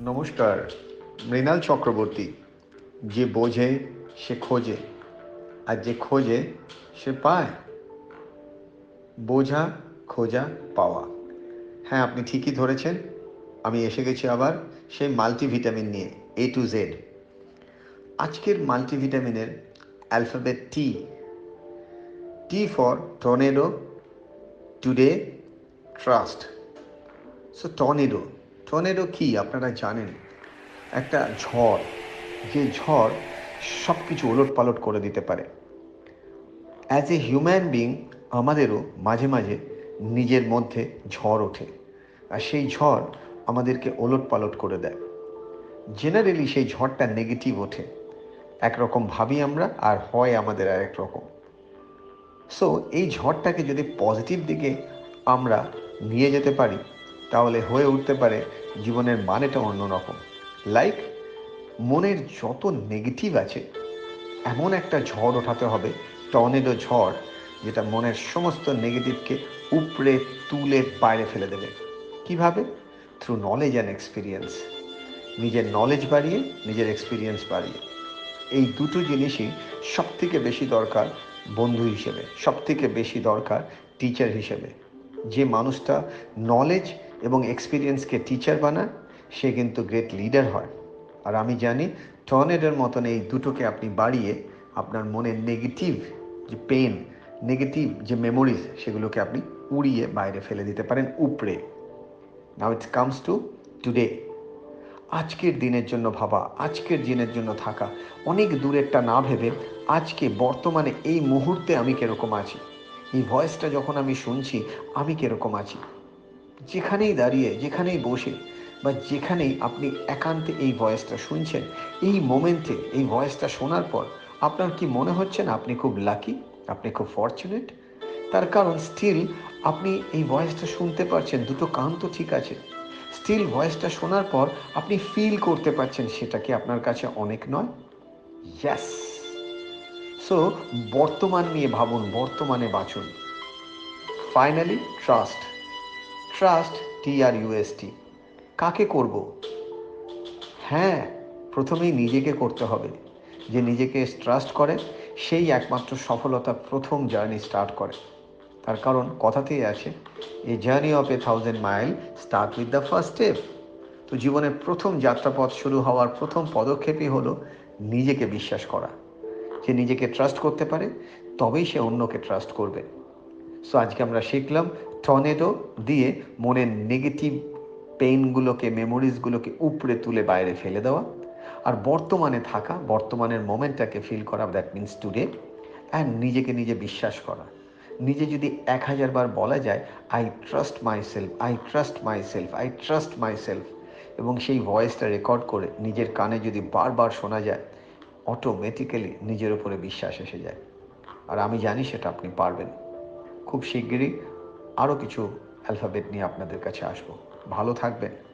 নমস্কার, মৃণাল চক্রবর্তী। যে বোঝে, সে খোঁজে। আর যে খোঁজে, সে পায়। বোঝা, খোঁজা, পাওয়া। হ্যাঁ আপনি ঠিকই ধরেছেন। আমি এসে গেছি আবার সেই মাল্টিভিটামিন নিয়ে এ টু জেড আজকের মাল্টিভিটামিনের alphabet T T for tornado today trust so tornado tornado কি আপনারা জানেন? একটা ঝড়, যে ঝড় সব কিছু ওলট পালট করে দিতে পারে। অ্যাজ এ হিউম্যান বিং আমাদেরও মাঝে মাঝে নিজের মধ্যে ঝড় ওঠে, আর সেই ঝড় আমাদেরকে ওলট পালট করে দেয়। জেনারেলি সেই ঝড়টা নেগেটিভ ওঠে। একরকম ভাবি আমরা, আর হয় আমাদের আর একরকম সো এই ঝড়টাকে যদি পজিটিভ দিকে আমরা নিয়ে যেতে পারি তাহলে হয়ে উঠতে পারে জীবনের মানেটা অন্যরকম লাইক মনের যত নেগেটিভ আছে, এমন একটা ঝড় ওঠাতে হবে টর্নেডো ঝড়, যেটা মনের সমস্ত নেগেটিভকে উপড়ে তুলে বাইরে ফেলে দেবে। কীভাবে? থ্রু নলেজ অ্যান্ড এক্সপিরিয়েন্স নিজের নলেজ বাড়িয়ে, নিজের এক্সপিরিয়েন্স বাড়িয়ে। এই দুটো জিনিসই সব থেকে বেশি দরকার বন্ধু হিসেবে সব থেকে বেশি দরকার টিচার হিসেবে। যে মানুষটা নলেজ এবং এক্সপিরিয়েন্সকে টিচার বানায়, সে কিন্তু গ্রেট লিডার হয়। আর আমি জানি টর্নেডের মতন এই দুটোকে আপনি বাড়িয়ে আপনার মনের নেগেটিভ যে পেন নেগেটিভ যে মেমোরিজ সেগুলোকে আপনি উড়িয়ে বাইরে ফেলে দিতে পারেন উপড়ে নাও ইটস কামস টু টুডে আজকের দিনের জন্য ভাবা, আজকের দিনের জন্য থাকা, অনেক দূরেরটা না ভেবে আজকে, বর্তমানে এই মুহূর্তে আমি কীরকম আছি? এই ভয়েসটা যখন আমি শুনছি, আমি কীরকম আছি? যেখানেই দাঁড়িয়ে, যেখানেই বসে বা যেখানেই আপনি একান্তে এই ভয়েসটা শুনছেন, এই মোমেন্টে এই ভয়েসটা শোনার পর আপনার কি মনে হচ্ছে না আপনি খুব লাকি আপনি খুব ফর্চুনেট তার কারণ স্টিল আপনি এই ভয়েসটা শুনতে পারছেন, দুটো কান তো ঠিক আছে। স্টিল ভয়েসটা শোনার পর আপনি ফিল করতে পারছেন সেটা কি আপনার কাছে অনেক নয়? ইয়াস সো বর্তমান নিয়ে ভাবুন, বর্তমানে বাঁচুন। Finally trust trust T R U S T কাকে করব? হ্যাঁ প্রথমেই নিজেকে করতে হবে। যে নিজেকে ট্রাস্ট করে, সেই একমাত্র সফলতা প্রথম জার্নি স্টার্ট করে। তার কারণ কথাতেই আছে a journey of a thousand mile start with the first step তো জীবনের প্রথম যাত্রাপথ শুরু হওয়ার প্রথম পদক্ষেপই হলো নিজেকে বিশ্বাস করা। যে নিজেকে ট্রাস্ট করতে পারে, তবেই সে অন্যকে ট্রাস্ট করবে। সো আজকে আমরা শিখলাম টর্নেডো দিয়ে মনের নেগেটিভ পেইনগুলোকে, মেমোরিজগুলোকে উপড়ে তুলে বাইরে ফেলে দেওয়া আর বর্তমানে থাকা, বর্তমানের মোমেন্টটাকে ফিল করা দ্যাট মিনস টুডে অ্যান্ড নিজেকে নিজে বিশ্বাস করা। নিজে যদি এক হাজার বার বলা যায় I trust myself I trust myself I trust myself এবং সেই ভয়েসটা রেকর্ড করে নিজের কানে যদি বারবার শোনা যায় অটোমেটিক্যালি নিজের উপরে বিশ্বাস এসে যায়। আর আমি জানি সেটা আপনি পারবেন। খুব শিগগিরই আরও কিছু অ্যালফাবেট নিয়ে আপনাদের কাছে আসব। ভালো থাকবেন।